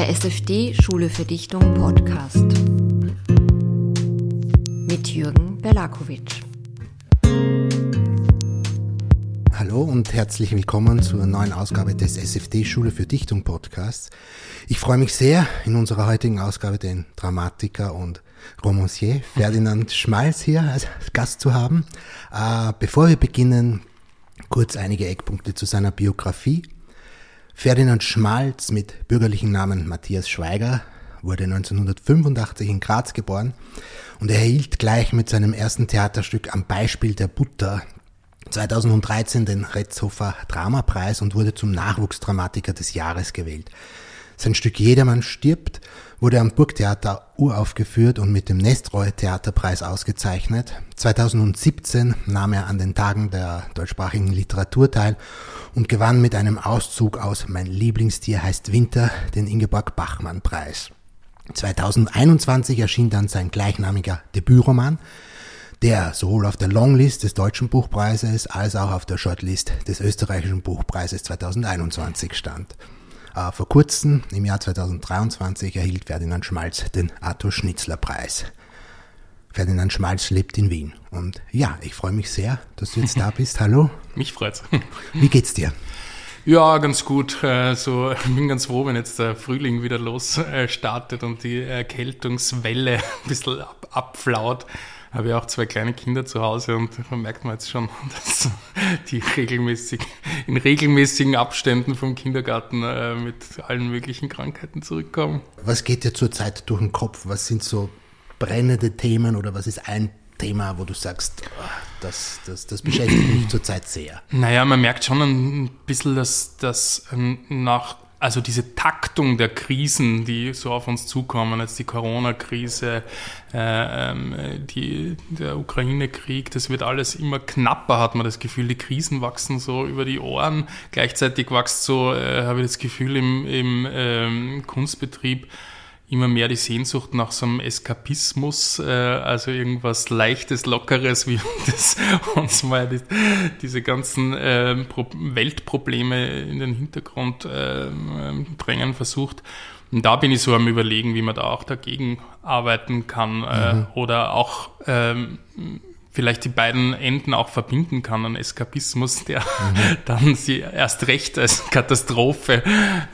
Der SFD Schule für Dichtung Podcast mit Jürgen Berlakovic. Hallo und herzlich willkommen zur neuen Ausgabe des SFD Schule für Dichtung Podcasts. Ich freue mich sehr, in unserer heutigen Ausgabe den Dramatiker und Romancier Ferdinand Schmalz hier als Gast zu haben. Äh, bevor wir beginnen, kurz einige Eckpunkte zu seiner Biografie. Ferdinand Schmalz mit bürgerlichen Namen Matthias Schweiger wurde 1985 in Graz geboren und erhielt gleich mit seinem ersten Theaterstück am Beispiel der Butter 2013 den Retzhofer Dramapreis und wurde zum Nachwuchsdramatiker des Jahres gewählt. Sein Stück Jedermann stirbt wurde am Burgtheater uraufgeführt und mit dem Nestroy Theaterpreis ausgezeichnet. 2017 nahm er an den Tagen der deutschsprachigen Literatur teil und gewann mit einem Auszug aus Mein Lieblingstier heißt Winter den Ingeborg Bachmann Preis. 2021 erschien dann sein gleichnamiger Debütroman, der sowohl auf der Longlist des Deutschen Buchpreises als auch auf der Shortlist des Österreichischen Buchpreises 2021 stand. Äh, vor kurzem, im Jahr 2023, erhielt Ferdinand Schmalz den Arthur Schnitzler Preis. Ferdinand Schmalz lebt in Wien. Und ja, ich freue mich sehr, dass du jetzt da bist. Hallo. Mich freut's. Wie geht's dir? Ja, ganz gut. Also, ich bin ganz froh, wenn jetzt der Frühling wieder los äh, und die Erkältungswelle ein bisschen abflaut habe ja auch zwei kleine Kinder zu Hause und man merkt man jetzt schon, dass die regelmäßig, in regelmäßigen Abständen vom Kindergarten äh, mit allen möglichen Krankheiten zurückkommen. Was geht dir zurzeit durch den Kopf? Was sind so brennende Themen oder was ist ein Thema, wo du sagst, ah, das, das, das beschäftigt mich zurzeit sehr? Naja, man merkt schon ein bisschen, dass das ähm, nach also diese Taktung der Krisen, die so auf uns zukommen, jetzt die Corona-Krise, äh, ähm, die, der Ukraine-Krieg, das wird alles immer knapper, hat man das Gefühl. Die Krisen wachsen so über die Ohren. Gleichzeitig wächst so, äh, habe ich das Gefühl, im, im ähm, Kunstbetrieb immer mehr die Sehnsucht nach so einem Eskapismus, äh, also irgendwas Leichtes, Lockeres, wie das uns mal die, diese ganzen äh, Weltprobleme in den Hintergrund äh, drängen versucht. Und da bin ich so am überlegen, wie man da auch dagegen arbeiten kann äh, mhm. oder auch ähm, vielleicht die beiden Enden auch verbinden kann, ein Eskapismus, der mhm. dann sie erst recht als Katastrophe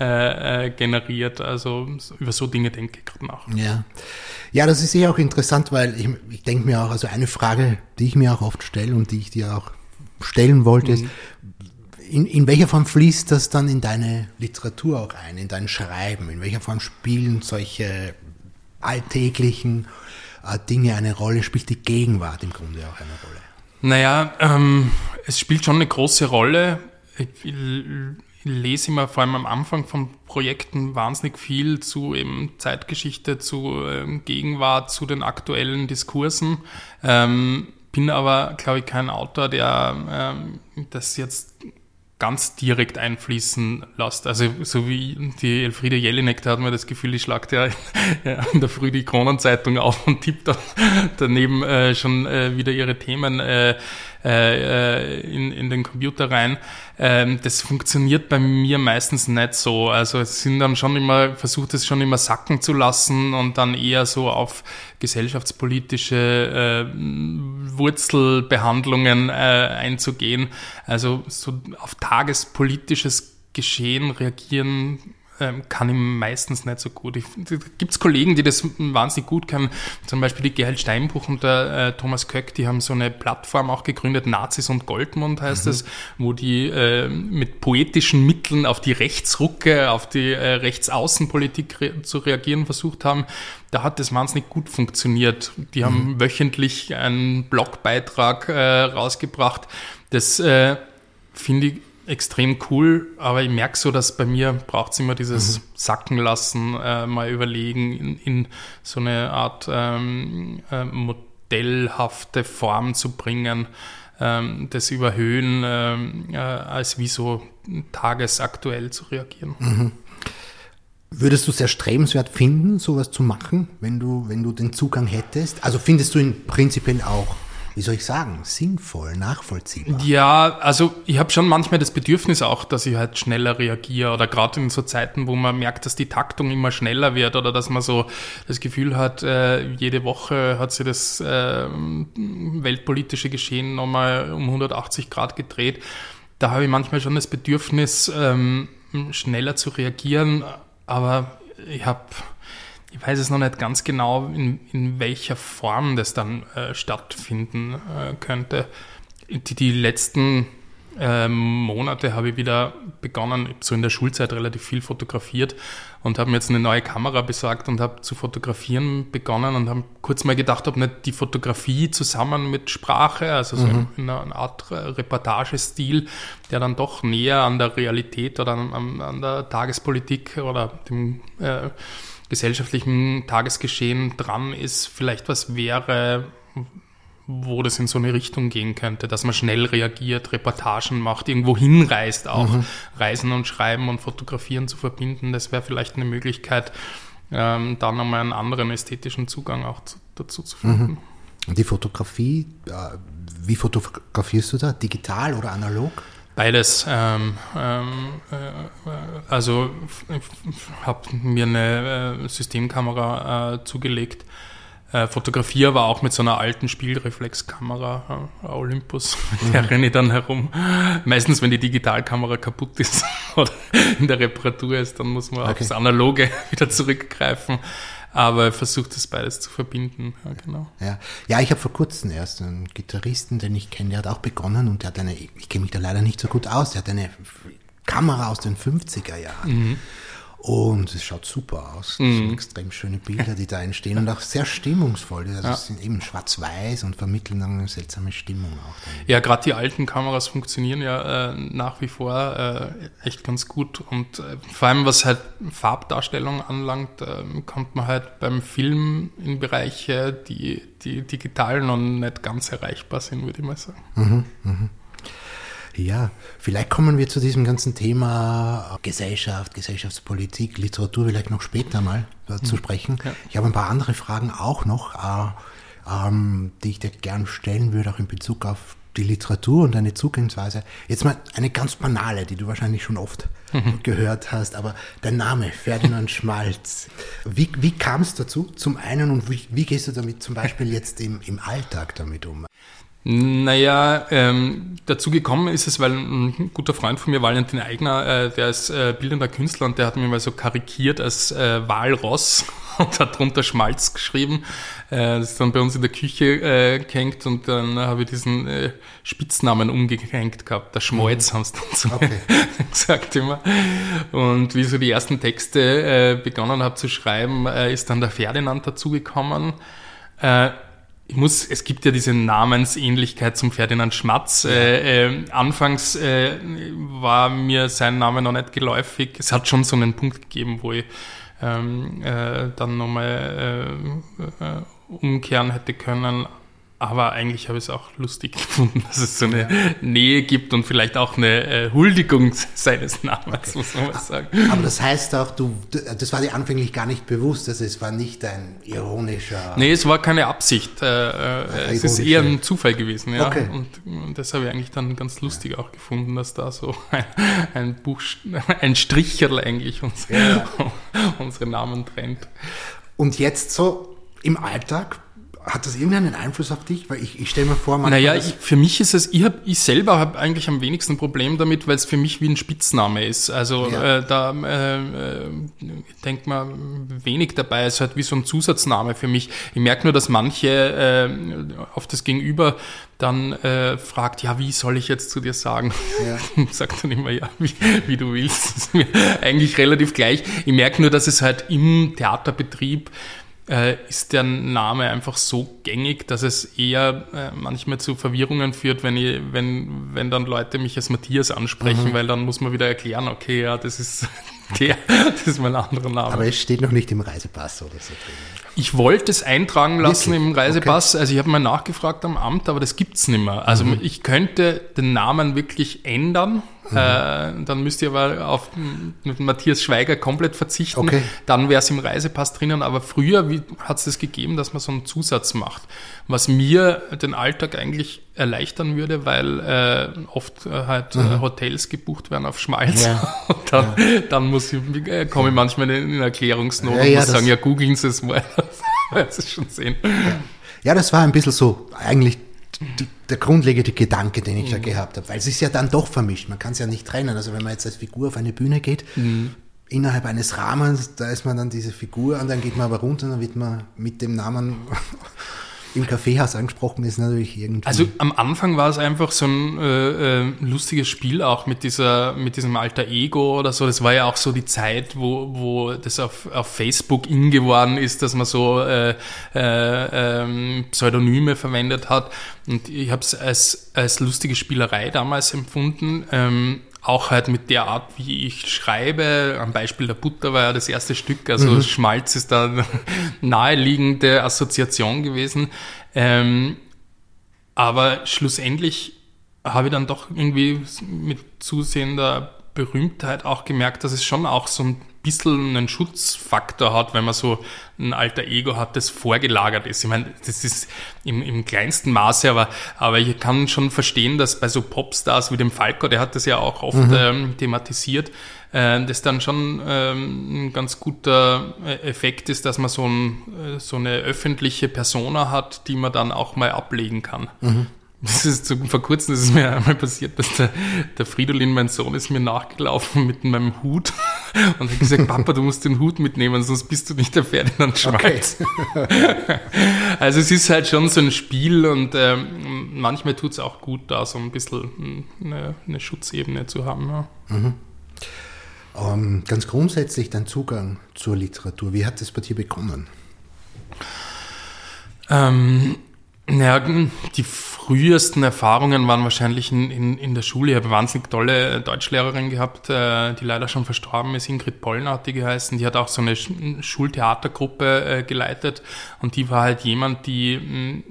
äh, äh, generiert. Also über so Dinge denke ich gerade nach. Ja. ja, das ist sicher auch interessant, weil ich, ich denke mir auch, also eine Frage, die ich mir auch oft stelle und die ich dir auch stellen wollte, mhm. ist, in, in welcher Form fließt das dann in deine Literatur auch ein, in dein Schreiben? In welcher Form spielen solche alltäglichen Dinge eine Rolle? Spielt die Gegenwart im Grunde auch eine Rolle? Naja, ähm, es spielt schon eine große Rolle. Ich, ich lese immer vor allem am Anfang von Projekten wahnsinnig viel zu eben Zeitgeschichte, zu ähm, Gegenwart, zu den aktuellen Diskursen. Ähm, bin aber, glaube ich, kein Autor, der ähm, das jetzt ganz direkt einfließen lässt. Also so wie die Elfriede Jelinek, da hat man das Gefühl, die schlagt ja in der Früh die Kronenzeitung auf und tippt daneben äh, schon äh, wieder ihre Themen äh, äh, in, in den Computer rein. Ähm, das funktioniert bei mir meistens nicht so. Also es sind dann schon immer, versucht es schon immer sacken zu lassen und dann eher so auf gesellschaftspolitische äh, Wurzelbehandlungen äh, einzugehen. Also so auf tagespolitisches Geschehen reagieren ähm, kann ich meistens nicht so gut. Gibt es Kollegen, die das wahnsinnig gut können, zum Beispiel die Gerhard Steinbuch und der äh, Thomas Köck, die haben so eine Plattform auch gegründet, Nazis und Goldmund heißt es, mhm. wo die äh, mit poetischen Mitteln auf die Rechtsrucke, auf die äh, Rechtsaußenpolitik re zu reagieren versucht haben. Da hat das wahnsinnig gut funktioniert. Die haben mhm. wöchentlich einen Blogbeitrag äh, rausgebracht. Das äh, finde ich extrem cool, aber ich merke so, dass bei mir braucht es immer dieses mhm. Sacken lassen, äh, mal überlegen, in, in, so eine Art ähm, äh, modellhafte Form zu bringen, ähm, das Überhöhen ähm, äh, als wie so tagesaktuell zu reagieren. Mhm. Würdest du es sehr strebenswert finden, sowas zu machen, wenn du, wenn du den Zugang hättest? Also findest du ihn prinzipiell auch wie soll ich sagen, sinnvoll, nachvollziehbar. Ja, also ich habe schon manchmal das Bedürfnis auch, dass ich halt schneller reagiere oder gerade in so Zeiten, wo man merkt, dass die Taktung immer schneller wird oder dass man so das Gefühl hat, äh, jede Woche hat sich das äh, weltpolitische Geschehen nochmal um 180 Grad gedreht. Da habe ich manchmal schon das Bedürfnis, ähm, schneller zu reagieren, aber ich habe ich weiß es noch nicht ganz genau, in, in welcher Form das dann äh, stattfinden äh, könnte. Die, die letzten äh, Monate habe ich wieder begonnen, so in der Schulzeit relativ viel fotografiert und habe mir jetzt eine neue Kamera besorgt und habe zu fotografieren begonnen und habe kurz mal gedacht, ob nicht die Fotografie zusammen mit Sprache, also so mhm. in, einer Art Reportagestil, der dann doch näher an der Realität oder an, an der Tagespolitik oder dem äh, gesellschaftlichen Tagesgeschehen dran ist, vielleicht was wäre, wo das in so eine Richtung gehen könnte, dass man schnell reagiert, Reportagen macht, irgendwo hinreist auch, mhm. Reisen und Schreiben und Fotografieren zu verbinden. Das wäre vielleicht eine Möglichkeit, ähm, da nochmal einen anderen ästhetischen Zugang auch zu, dazu zu finden. Mhm. Die Fotografie, äh, wie fotografierst du da? Digital oder analog? Beides. Ähm, ähm, äh, also ich habe mir eine äh, Systemkamera äh, zugelegt. Äh, fotografiere aber auch mit so einer alten Spielreflexkamera, äh, Olympus, mit der mhm. renne ich dann herum. Meistens, wenn die Digitalkamera kaputt ist oder in der Reparatur ist, dann muss man okay. aufs Analoge wieder zurückgreifen aber versucht das beides zu verbinden. Ja, genau. Ja, ja ich habe vor kurzem erst einen Gitarristen, den ich kenne, der hat auch begonnen und der hat eine, ich kenne mich da leider nicht so gut aus, der hat eine Kamera aus den 50er Jahren. Mhm. Und es schaut super aus. Das mhm. sind extrem schöne Bilder, die da entstehen und auch sehr stimmungsvoll. Also ja. es sind eben schwarz-weiß und vermitteln dann eine seltsame Stimmung auch. Dann. Ja, gerade die alten Kameras funktionieren ja äh, nach wie vor äh, echt ganz gut. Und äh, vor allem, was halt Farbdarstellung anlangt, ähm, kommt man halt beim Film in Bereiche, die, die digital noch nicht ganz erreichbar sind, würde ich mal sagen. Mhm, mh. Ja, vielleicht kommen wir zu diesem ganzen Thema Gesellschaft, Gesellschaftspolitik, Literatur vielleicht noch später mal äh, zu mhm. sprechen. Ja. Ich habe ein paar andere Fragen auch noch, äh, ähm, die ich dir gern stellen würde, auch in Bezug auf die Literatur und deine Zugangsweise. Jetzt mal eine ganz banale, die du wahrscheinlich schon oft mhm. gehört hast, aber dein Name, Ferdinand Schmalz. Wie, wie kam es dazu? Zum einen und wie, wie, gehst du damit zum Beispiel jetzt im, im Alltag damit um? Naja, ähm, dazu gekommen ist es, weil ein guter Freund von mir, Valentin Eigner, äh, der ist äh, bildender Künstler und der hat mir mal so karikiert als äh, Walross und hat drunter Schmalz geschrieben. Äh, das ist dann bei uns in der Küche äh, gehängt und dann habe ich diesen äh, Spitznamen umgehängt gehabt. Der Schmalz mhm. haben sie dann so okay. gesagt immer. Und wie so die ersten Texte äh, begonnen habe zu schreiben, äh, ist dann der Ferdinand dazugekommen. Äh, ich muss, es gibt ja diese Namensähnlichkeit zum Ferdinand Schmatz. Ja. Äh, äh, anfangs äh, war mir sein Name noch nicht geläufig. Es hat schon so einen Punkt gegeben, wo ich ähm, äh, dann nochmal äh, äh, umkehren hätte können. Aber eigentlich habe ich es auch lustig gefunden, dass es so eine. Nähe gibt und vielleicht auch eine äh, Huldigung seines Namens, okay. muss man mal sagen. Aber das heißt auch, du, das war dir anfänglich gar nicht bewusst, dass es war nicht ein ironischer. Nee, es war keine Absicht. Äh, äh, es ist eher ein Zufall gewesen, ja. Okay. Und, und, das habe ich eigentlich dann ganz lustig ja. auch gefunden, dass da so ein, ein Buch, ein Stricherl eigentlich uns, ja. unsere Namen trennt. Und jetzt so im Alltag hat das irgendeinen Einfluss auf dich? Weil ich, ich stelle mir vor, man. Naja, ich, für mich ist es, ich, hab, ich selber habe eigentlich am wenigsten Problem damit, weil es für mich wie ein Spitzname ist. Also ja. äh, da äh, äh, denkt man wenig dabei. Es ist halt wie so ein Zusatzname für mich. Ich merke nur, dass manche äh, auf das Gegenüber dann äh, fragt, ja, wie soll ich jetzt zu dir sagen? Ja. Sagt dann immer, ja, wie, wie du willst. Das ist mir eigentlich relativ gleich. Ich merke nur, dass es halt im Theaterbetrieb äh, ist der Name einfach so gängig, dass es eher äh, manchmal zu Verwirrungen führt, wenn, ich, wenn, wenn dann Leute mich als Matthias ansprechen, mhm. weil dann muss man wieder erklären, okay, ja, das ist der, das ist mein anderer Name. Aber es steht noch nicht im Reisepass oder so drin. Ich wollte es eintragen lassen Wirklich? im Reisepass. Okay. Also ich habe mal nachgefragt am Amt, aber das gibt's nicht mehr. Also mhm. ich könnte den Namen wirklich ändern Mhm. Äh, dann müsst ihr aber auf mit Matthias Schweiger komplett verzichten. Okay. Dann wäre es im Reisepass drinnen. Aber früher hat es das gegeben, dass man so einen Zusatz macht, was mir den Alltag eigentlich erleichtern würde, weil äh, oft äh, halt äh, Hotels gebucht werden auf Schmalz. Ja. Und dann, dann muss ich, äh, komme ich manchmal in, in Erklärungsnot Ja, und ja, muss sagen, ja, googeln Sie es mal. Das ist schon sehen. Ja, das war ein bisschen so eigentlich der grundlegende Gedanke, den ich da gehabt habe. Weil es ist ja dann doch vermischt. Man kann es ja nicht trennen. Also wenn man jetzt als Figur auf eine Bühne geht, innerhalb eines Rahmens, da ist man dann diese Figur und dann geht man aber runter und dann wird man mit dem Namen im Kaffeehaus angesprochen, ist natürlich irgendwie. Also am Anfang war es einfach so ein äh, äh, lustiges Spiel auch mit dieser, mit diesem alter Ego oder so. Das war ja auch so die Zeit, wo, wo das auf, auf Facebook in geworden ist, dass man so äh, äh, ähm, Pseudonyme verwendet hat. Und ich habe es als, als lustige Spielerei damals empfunden. Ähm, auch halt mit der Art, wie ich schreibe. Am Beispiel der Butter war ja das erste Stück. Also Schmalz ist da eine naheliegende Assoziation gewesen. Ähm, aber schlussendlich habe ich dann doch irgendwie mit zusehender Berühmtheit auch gemerkt, dass es schon auch so ein bisschen einen Schutzfaktor hat, wenn man so ein alter Ego hat, das vorgelagert ist. Ich meine, das ist im, im kleinsten Maße, aber, aber ich kann schon verstehen, dass bei so Popstars wie dem Falco, der hat das ja auch oft ähm, thematisiert, äh, das dann schon ähm, ein ganz guter äh, Effekt ist, dass man so, ein, äh, so eine öffentliche Persona hat, die man dann auch mal ablegen kann. Das ist so, vor kurzem ist es mir einmal passiert, dass der, der Fridolin, mein Sohn, ist mir nachgelaufen mit meinem Hut und hat gesagt, Papa, du musst den Hut mitnehmen, sonst bist du nicht der Ferdinand Schmalz. Also es ist halt schon so ein Spiel und ähm, manchmal tut es auch gut, da so ein bisschen eine, eine Schutzebene zu haben. Ja. ähm, ganz grundsätzlich dein Zugang zur Literatur, wie hat das bei dir begonnen? Ähm, ja, die frühesten Erfahrungen waren wahrscheinlich in, in, in der Schule. Ich habe eine wahnsinnig tolle Deutschlehrerin gehabt, äh, die leider schon verstorben ist, Ingrid Pollner hat die geheißen. Die hat auch so eine Sch- Schultheatergruppe äh, geleitet und die war halt jemand, die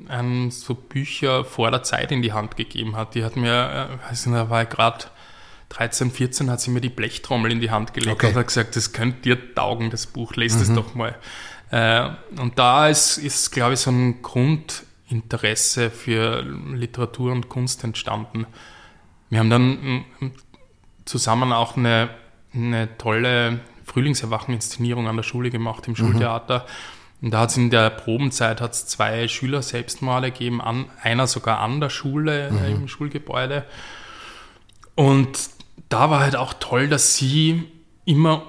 mh, einem so Bücher vor der Zeit in die Hand gegeben hat. Die hat mir, äh, weiß nicht, da war ich gerade 13, 14 hat sie mir die Blechtrommel in die Hand gelegt Okay. und hat gesagt, das könnte dir taugen, das Buch, lest es doch mal. Äh, und da ist, ist glaube ich, so ein Grundinteresse für Literatur und Kunst entstanden. Wir haben dann mm, zusammen auch eine, eine tolle Frühlingserwachen-Inszenierung an der Schule gemacht, im Schultheater. Und da hat es in der Probenzeit hat's zwei Schüler Selbstmorde gegeben, an, einer sogar an der Schule, äh, im Schulgebäude. Und da war halt auch toll, dass sie immer,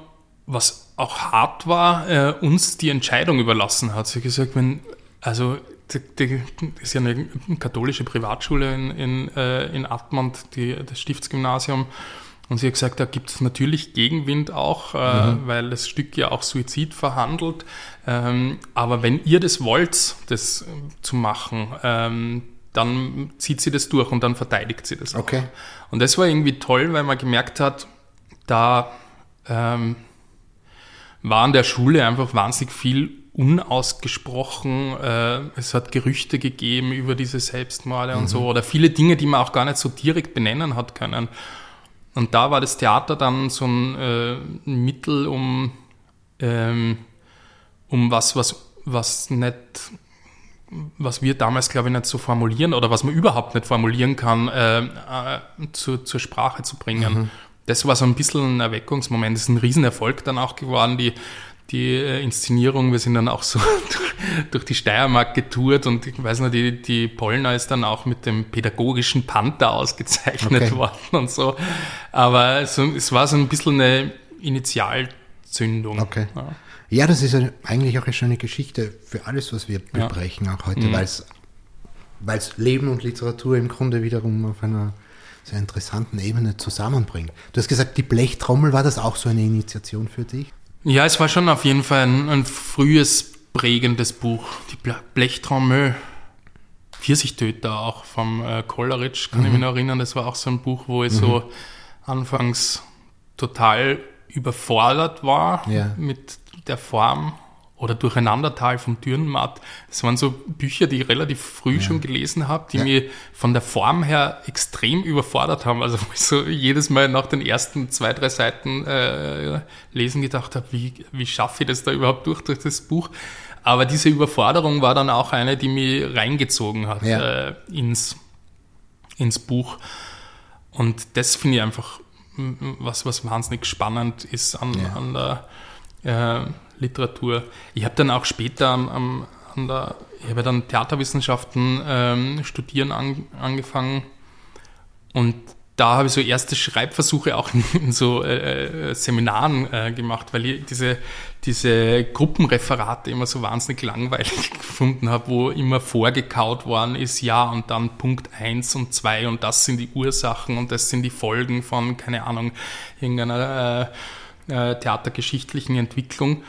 was auch hart war, äh, uns die Entscheidung überlassen hat. Sie hat gesagt, wenn, also die, die, das ist ja eine katholische Privatschule in, in, äh, in Admont, die, das Stiftsgymnasium. Und sie hat gesagt, da gibt es natürlich Gegenwind auch, äh, weil das Stück ja auch Suizid verhandelt. Ähm, aber wenn ihr das wollt, das äh, zu machen, ähm, dann zieht sie das durch und dann verteidigt sie das auch. Okay. Und das war irgendwie toll, weil man gemerkt hat, da ähm, war an der Schule einfach wahnsinnig viel unausgesprochen. Äh, es hat Gerüchte gegeben über diese Selbstmorde und so oder viele Dinge, die man auch gar nicht so direkt benennen hat können. Und da war das Theater dann so ein äh, Mittel, um, ähm, um was, was, was nicht, was wir damals, glaube ich, nicht so formulieren oder was man überhaupt nicht formulieren kann, äh, äh, zu, zur Sprache zu bringen. Das war so ein bisschen ein Erweckungsmoment. Das ist ein Riesenerfolg dann auch geworden, die, die äh, Inszenierung. Wir sind dann auch so durch, die Steiermark getourt und ich weiß noch, die, die Pollner ist dann auch mit dem pädagogischen Panther ausgezeichnet Okay. worden und so. Aber so, es war so ein bisschen eine Initialzündung. Okay. Ja. Ja, das ist eine, eigentlich auch eine schöne Geschichte für alles, was wir besprechen, auch heute, weil es Leben und Literatur im Grunde wiederum auf einer sehr interessanten Ebene zusammenbringt. Du hast gesagt, die Blechtrommel, war das auch so eine Initiation für dich? Ja, es war schon auf jeden Fall ein, ein frühes prägendes Buch. Die Ble- Blechtrommel, Pfirsichtöter auch vom äh, Coleridge, kann ich mich noch erinnern. Das war auch so ein Buch, wo ich so anfangs total überfordert war Ja. mit der Form oder Durcheinandertal vom Dürrenmatt. Das waren so Bücher, die ich relativ früh ja. schon gelesen habe, die ja. mich von der Form her extrem überfordert haben. Also wo ich so jedes Mal nach den ersten zwei, drei Seiten äh, lesen gedacht habe, wie, wie schaffe ich das da überhaupt durch, durch das Buch? Aber diese Überforderung war dann auch eine, die mich reingezogen hat ja. äh, ins, ins Buch. Und das finde ich einfach was, was wahnsinnig spannend ist an, an der äh, Literatur. Ich habe dann auch später am, an der, ich habe dann Theaterwissenschaften ähm, studieren an, angefangen und da habe ich so erste Schreibversuche auch in, so äh, äh, Seminaren äh, gemacht, weil ich diese, diese Gruppenreferate immer so wahnsinnig langweilig gefunden habe, wo immer vorgekaut worden ist, ja, und dann Punkt eins und zwei und das sind die Ursachen und das sind die Folgen von, keine Ahnung, irgendeiner äh, äh, theatergeschichtlichen Entwicklung.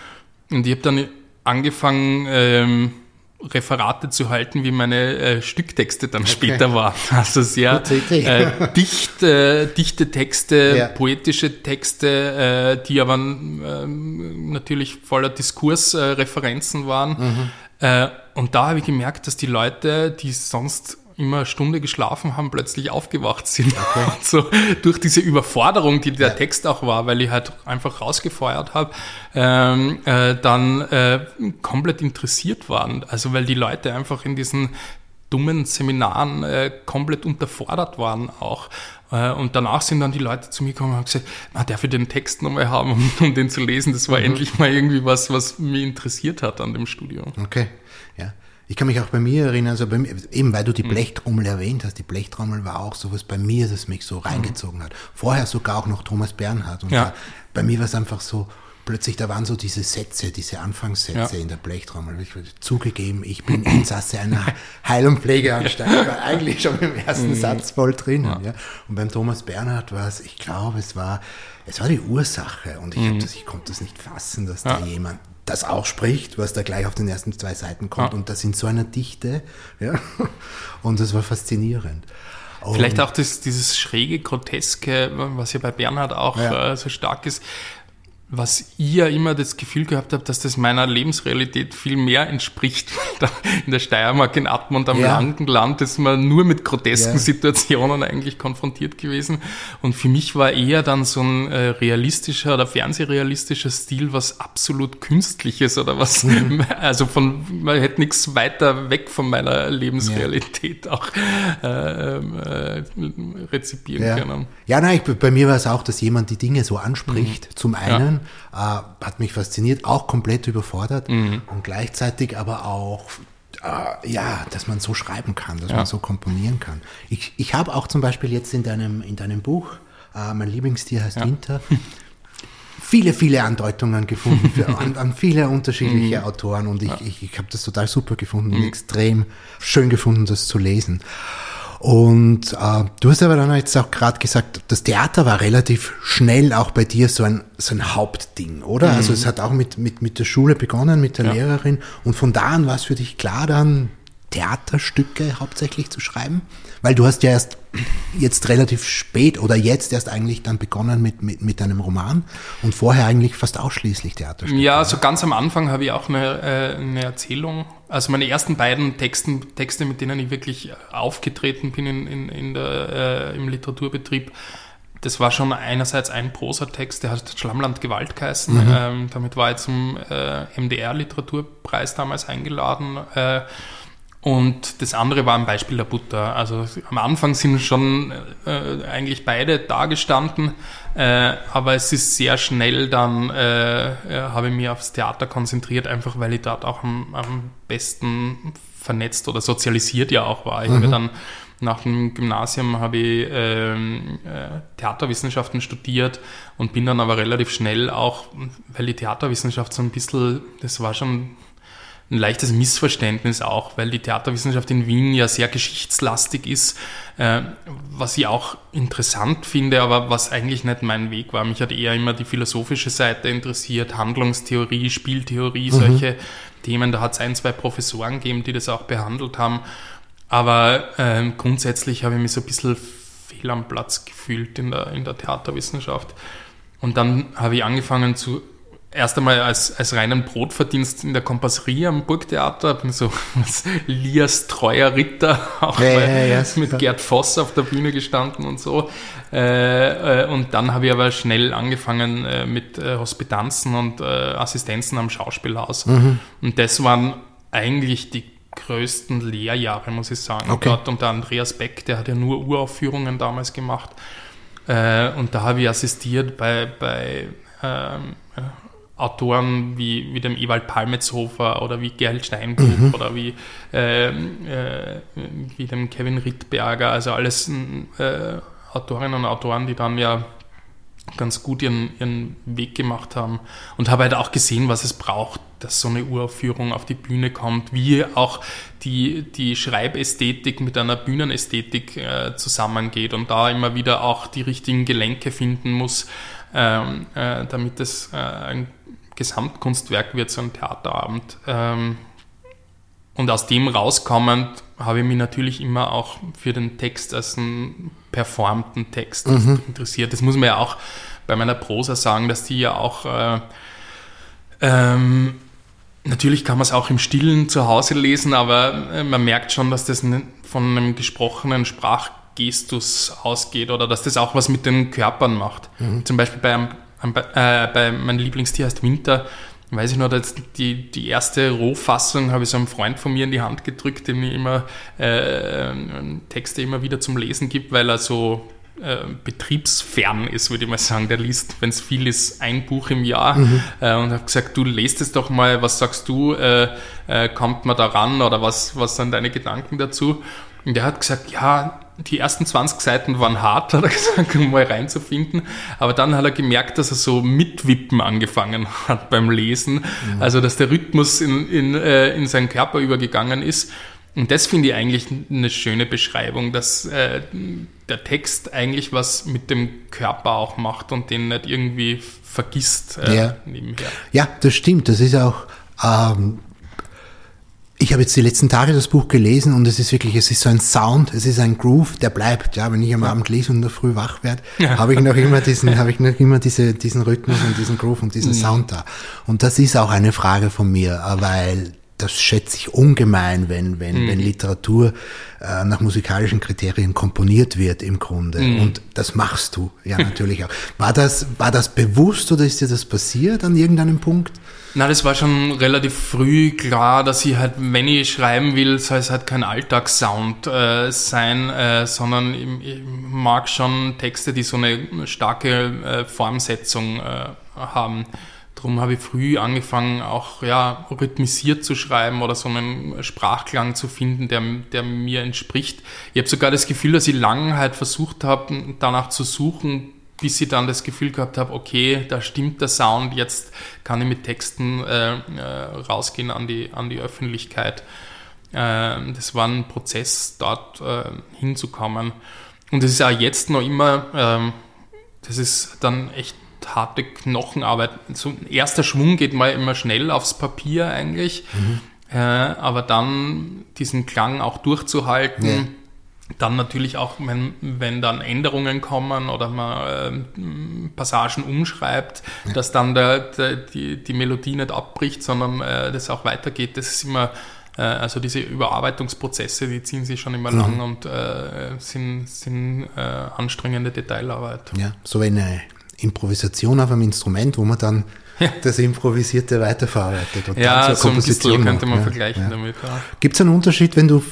Und ich habe dann angefangen, ähm, Referate zu halten, wie meine äh, Stücktexte dann okay. später waren. Also sehr äh, dicht, äh, dichte Texte, ja. poetische Texte, äh, die aber ähm, natürlich voller Diskursreferenzen waren. Mhm. Äh, und da habe ich gemerkt, dass die Leute, die sonst immer eine Stunde geschlafen haben, plötzlich aufgewacht sind. Okay. so durch diese Überforderung, die der ja. Text auch war, weil ich halt einfach rausgefeuert habe, ähm, äh, dann äh, komplett interessiert waren. Also weil die Leute einfach in diesen dummen Seminaren äh, komplett unterfordert waren auch. Äh, und danach sind dann die Leute zu mir gekommen und haben gesagt, na, darf ich den Text nochmal haben, um, um den zu lesen? Das war mhm. endlich mal irgendwie was, was mich interessiert hat an dem Studium. Okay. Ich kann mich auch bei mir erinnern, also bei mir, eben weil du die mhm. Blechtrommel erwähnt hast, die Blechtrommel war auch sowas bei mir, das mich so mhm. reingezogen hat. Vorher sogar auch noch Thomas Bernhard. Und ja. da, bei mir war es einfach so, plötzlich, da waren so diese Sätze, diese Anfangssätze ja. in der Blechtrommel. Ich wurde zugegeben, ich bin Insasse einer Heil- und Pflegeanstalt. Ich war eigentlich schon im ersten mhm. Satz voll drin. Ja. ja. Und beim Thomas Bernhard war es, ich glaube, es war, es war die Ursache. Und ich, mhm. das, ich konnte das nicht fassen, dass da jemand das auch spricht, was da gleich auf den ersten zwei Seiten kommt. Ja. Und das in so einer Dichte. Ja. Und das war faszinierend. Vielleicht auch das, dieses schräge, groteske, was ja bei Bernhard auch ja. äh, so stark ist was ich ja immer das Gefühl gehabt habe, dass das meiner Lebensrealität viel mehr entspricht. in der Steiermark, in Atmund am ja. Land ist man nur mit grotesken ja. Situationen eigentlich konfrontiert gewesen. Und für mich war eher dann so ein äh, realistischer oder fernsehrealistischer Stil was absolut künstliches oder was, mhm. also von, man hätte nichts weiter weg von meiner Lebensrealität ja. auch äh, äh, rezipieren können. Ja, nein, ich, bei mir war es auch, dass jemand die Dinge so anspricht. Mhm. Zum einen, äh, hat mich fasziniert, auch komplett überfordert mhm. und gleichzeitig aber auch äh, ja, dass man so schreiben kann, dass ja. man so komponieren kann. Ich, ich habe auch zum Beispiel jetzt in deinem, in deinem Buch, äh, mein Lieblingstier heißt ja. Winter, viele, viele Andeutungen gefunden für, an, an, viele unterschiedliche mhm. Autoren und ich, ja. ich, ich habe das total super gefunden und mhm. extrem schön gefunden, das zu lesen. Und äh, du hast aber dann jetzt auch gerade gesagt, das Theater war relativ schnell auch bei dir so ein, so ein Hauptding, oder? Mhm. Also es hat auch mit, mit, mit der Schule begonnen, mit der ja. Lehrerin. Und von da an war es für dich klar, dann Theaterstücke hauptsächlich zu schreiben? Weil du hast ja erst jetzt relativ spät oder jetzt erst eigentlich dann begonnen mit, mit, mit einem Roman und vorher eigentlich fast ausschließlich Theaterstücke. Ja, also ganz am Anfang habe ich auch eine, äh, eine Erzählung, also meine ersten beiden Texten, Texte, mit denen ich wirklich aufgetreten bin in, in, in der, äh, im Literaturbetrieb, das war schon einerseits ein Prosatext, der hat Schlammland Gewalt geheißen. Mhm. Ähm, damit war ich zum äh, MDR-Literaturpreis damals eingeladen. Äh, und das andere war ein Beispiel der Butter. Also am Anfang sind schon äh, eigentlich beide dagestanden, äh, aber es ist sehr schnell dann, äh, äh, habe ich mich aufs Theater konzentriert, einfach weil ich dort auch am, am besten vernetzt oder sozialisiert ja auch war. Ich mhm. habe dann nach dem Gymnasium habe ich ähm, äh, Theaterwissenschaften studiert und bin dann aber relativ schnell auch, weil die Theaterwissenschaft so ein bisschen, das war schon ein leichtes Missverständnis auch, weil die Theaterwissenschaft in Wien ja sehr geschichtslastig ist, äh, was ich auch interessant finde, aber was eigentlich nicht mein Weg war. Mich hat eher immer die philosophische Seite interessiert, Handlungstheorie, Spieltheorie, mhm. solche Themen. Da hat es ein, zwei Professoren gegeben, die das auch behandelt haben. Aber äh, grundsätzlich habe ich mich so ein bisschen fehl am Platz gefühlt in der, in der Theaterwissenschaft. Und dann habe ich angefangen zu erst einmal als, als reinen Brotverdienst in der Kompasserie am Burgtheater, bin so als Lias treuer Ritter, auch Ja, mal ja, ja, mit. Gerd Voss auf der Bühne gestanden und so. Äh, äh, und dann habe ich aber schnell angefangen äh, mit äh, Hospitanzen und äh, Assistenzen am Schauspielhaus. Mhm. Und das waren eigentlich die größten Lehrjahre, muss ich sagen. Okay. Dort unter Andreas Beck, der hat ja nur Uraufführungen damals gemacht. Äh, und da habe ich assistiert bei, bei ähm, äh, Autoren wie, wie dem Ewald Palmetzhofer oder wie Gerald Steinbuch oder wie, ähm, äh, wie dem Kevin Rittberger, also alles äh, Autorinnen und Autoren, die dann ja ganz gut ihren, ihren Weg gemacht haben. Und habe halt auch gesehen, was es braucht, dass so eine Uraufführung auf die Bühne kommt, wie auch die, die Schreibästhetik mit einer Bühnenästhetik äh, zusammengeht und da immer wieder auch die richtigen Gelenke finden muss, ähm, äh, damit es äh, ein Gesamtkunstwerk wird, so ein Theaterabend. Ähm, und aus dem rauskommend habe ich mich natürlich immer auch für den Text als einen performten Text interessiert. Das muss man ja auch bei meiner Prosa sagen, dass die ja auch äh, ähm, natürlich kann man es auch im Stillen zu Hause lesen, aber äh, man merkt schon, dass das von einem gesprochenen Sprachgestus ausgeht oder dass das auch was mit den Körpern macht. Zum Beispiel bei, einem, äh, bei mein Lieblingstier heißt Winter, weiß ich noch, dass die, die erste Rohfassung habe ich so einem Freund von mir in die Hand gedrückt, dem ich immer äh, Texte immer wieder zum Lesen gibt, weil er so äh, betriebsfern ist, würde ich mal sagen. Der liest, wenn es viel ist, ein Buch im Jahr. Äh, und habe gesagt, du lest es doch mal, was sagst du, äh, äh, kommt man da ran oder was, was sind deine Gedanken dazu? Und der hat gesagt, ja, die ersten 20 Seiten waren hart, hat er gesagt, um mal reinzufinden. Aber dann hat er gemerkt, dass er so mitwippen angefangen hat beim Lesen. Also, dass der Rhythmus in, in, äh, in seinen Körper übergegangen ist. Und das finde ich eigentlich eine schöne Beschreibung, dass äh, der Text eigentlich was mit dem Körper auch macht und den nicht irgendwie vergisst äh, Ja. nebenher. Ja, das stimmt. Das ist auch. Ähm, ich habe jetzt die letzten Tage das Buch gelesen und es ist wirklich, es ist so ein Sound, es ist ein Groove, der bleibt. Ja, wenn ich am Abend lese und in der Früh wach werde, Ja. habe ich noch immer diesen, habe ich noch immer diese, diesen Rhythmus und diesen Groove und diesen Sound da. Und das ist auch eine Frage von mir, äh, weil das schätze ich ungemein, wenn, wenn, wenn Literatur äh, nach musikalischen Kriterien komponiert wird im Grunde. Und das machst du ja natürlich auch. War das, war das bewusst oder ist dir das passiert an irgendeinem Punkt? Na, das war schon relativ früh klar, dass ich halt, wenn ich schreiben will, soll es halt kein Alltagssound äh, sein, äh, sondern ich, ich mag schon Texte, die so eine starke äh, Formsetzung äh, haben. Darum habe ich früh angefangen, auch ja, rhythmisiert zu schreiben oder so einen Sprachklang zu finden, der, der mir entspricht. Ich habe sogar das Gefühl, dass ich lange halt versucht habe, danach zu suchen, bis ich dann das Gefühl gehabt habe, okay, da stimmt der Sound, jetzt kann ich mit Texten äh, äh, rausgehen an die, an die Öffentlichkeit. Äh, das war ein Prozess, dort äh, hinzukommen. Und es ist auch jetzt noch immer, ähm, das ist dann echt harte Knochenarbeit. So ein erster Schwung geht mal immer schnell aufs Papier eigentlich, äh, aber dann diesen Klang auch durchzuhalten. Ja. Dann natürlich auch, wenn, wenn dann Änderungen kommen oder man äh, Passagen umschreibt, dass dann der, der, die, die Melodie nicht abbricht, sondern äh, das auch weitergeht. Das ist immer, äh, also diese Überarbeitungsprozesse, die ziehen sich schon immer lang und äh, sind, sind äh, anstrengende Detailarbeit. Ja, so eine Improvisation auf einem Instrument, wo man dann das Improvisierte weiterverarbeitet. Und Ja, dann so ein könnte man ja, vergleichen ja. damit. Ja. Gibt es einen Unterschied, wenn du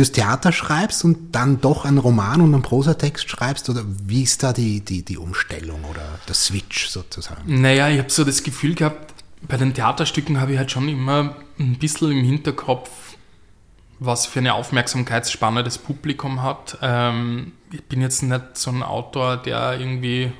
fürs Theater schreibst und dann doch einen Roman und einen Prosatext schreibst? Oder wie ist da die, die, die Umstellung oder der Switch sozusagen? Naja, ich habe so das Gefühl gehabt, bei den Theaterstücken habe ich halt schon immer ein bisschen im Hinterkopf, was für eine Aufmerksamkeitsspanne das Publikum hat. Ähm, ich bin jetzt nicht so ein Autor, der irgendwie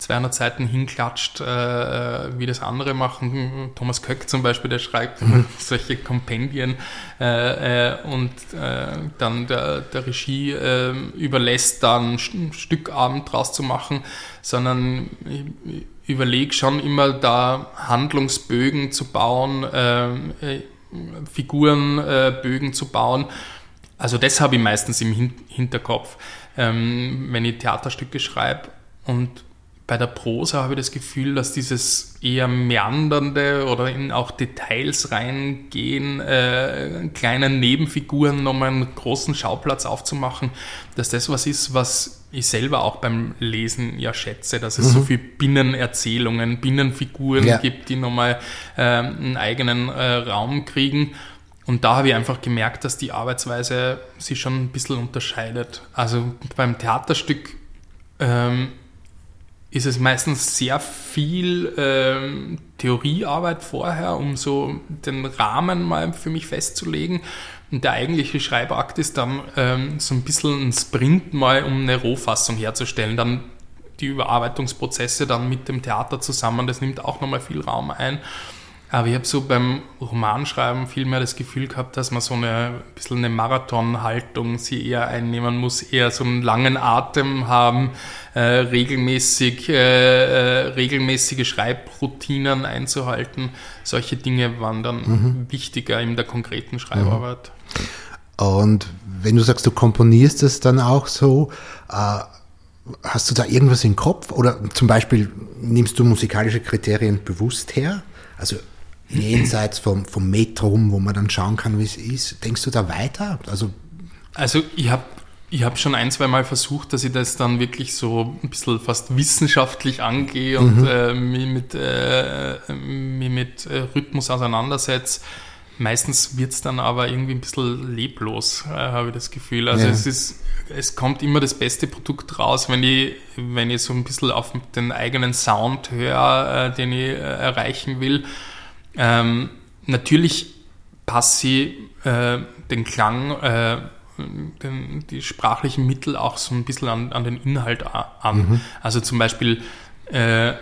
200 Seiten hinklatscht, äh, wie das andere machen. Thomas Köck zum Beispiel, der schreibt solche Kompendien äh, äh, und äh, dann der, der Regie äh, überlässt, da ein St- Stückabend draus zu machen, sondern ich, ich überlege schon immer da Handlungsbögen zu bauen, äh, Figurenbögen zu bauen. Also das habe ich meistens im Hin Hinterkopf, ähm, wenn ich Theaterstücke schreibe. Und bei der Prosa habe ich das Gefühl, dass dieses eher meandernde oder in auch Details reingehen, äh, kleinen Nebenfiguren nochmal einen großen Schauplatz aufzumachen, dass das was ist, was ich selber auch beim Lesen ja schätze, dass es mhm. so viel Binnenerzählungen, Binnenfiguren ja. gibt, die nochmal äh, einen eigenen äh, Raum kriegen. Und da habe ich einfach gemerkt, dass die Arbeitsweise sich schon ein bisschen unterscheidet. Also beim Theaterstück ähm, ist es meistens sehr viel ähm, Theoriearbeit vorher, um so den Rahmen mal für mich festzulegen. Und der eigentliche Schreibakt ist dann ähm, so ein bisschen ein Sprint mal, um eine Rohfassung herzustellen. Dann die Überarbeitungsprozesse dann mit dem Theater zusammen, das nimmt auch nochmal viel Raum ein. Aber ich habe so beim Romanschreiben viel mehr das Gefühl gehabt, dass man so eine ein bisschen eine Marathonhaltung sie eher einnehmen muss, eher so einen langen Atem haben, äh, regelmäßig, äh, äh, regelmäßige Schreibroutinen einzuhalten. Solche Dinge waren dann mhm. wichtiger in der konkreten Schreibarbeit. Mhm. Und wenn du sagst, du komponierst es dann auch so, äh, hast du da irgendwas im Kopf? Oder zum Beispiel nimmst du musikalische Kriterien bewusst her? Also jenseits vom, vom Metrum, wo man dann schauen kann, wie es ist. Denkst du da weiter? Also, also ich habe ich hab schon ein, zwei Mal versucht, dass ich das dann wirklich so ein bisschen fast wissenschaftlich angehe und mhm. äh, mich mit, äh, mich mit äh, Rhythmus auseinandersetze. Meistens wird es dann aber irgendwie ein bisschen leblos, äh, habe ich das Gefühl. Also ja. es ist, es kommt immer das beste Produkt raus, wenn ich, wenn ich so ein bisschen auf den eigenen Sound höre, äh, den ich äh, erreichen will. Ähm, natürlich passe ich äh, den Klang, äh, den, die sprachlichen Mittel auch so ein bisschen an, an den Inhalt an. Mhm. Also zum Beispiel äh,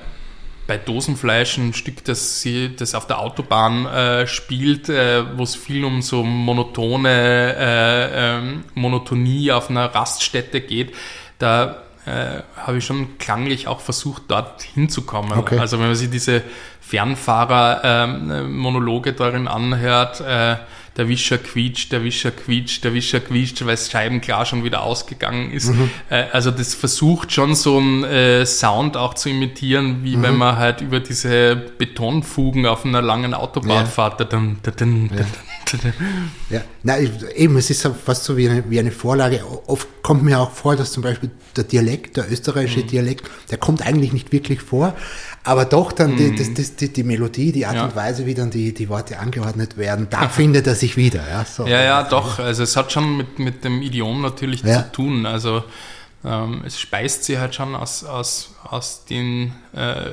bei Dosenfleisch ein Stück, das sie, das auf der Autobahn äh, spielt, äh, wo es viel um so monotone äh, ähm, Monotonie auf einer Raststätte geht. Da äh, habe ich schon klanglich auch versucht, dort hinzukommen. Okay. Also wenn man sich diese Fernfahrer-Monologe ähm, darin anhört, äh, der Wischer quietscht, der Wischer quietscht, der Wischer quietscht, weil das Scheibenklar schon wieder ausgegangen ist. Mhm. Äh, also das versucht schon so einen äh, Sound auch zu imitieren, wie mhm. wenn man halt über diese Betonfugen auf einer langen Autobahn ja. fährt. Dadum, dadum, ja. ja, nein, eben, es ist fast so wie eine, wie eine Vorlage. Oft kommt mir auch vor, dass zum Beispiel der Dialekt, der österreichische mhm. Dialekt, der kommt eigentlich nicht wirklich vor, aber doch dann die, mhm. das, das, die, die, Melodie, die Art ja. und Weise, wie dann die, die Worte angeordnet werden, da findet er sich wieder. Ja, so. ja, ja, doch. Also es hat schon mit, mit dem Idiom natürlich ja. zu tun. Also ähm, es speist sich halt schon aus, aus, aus den äh,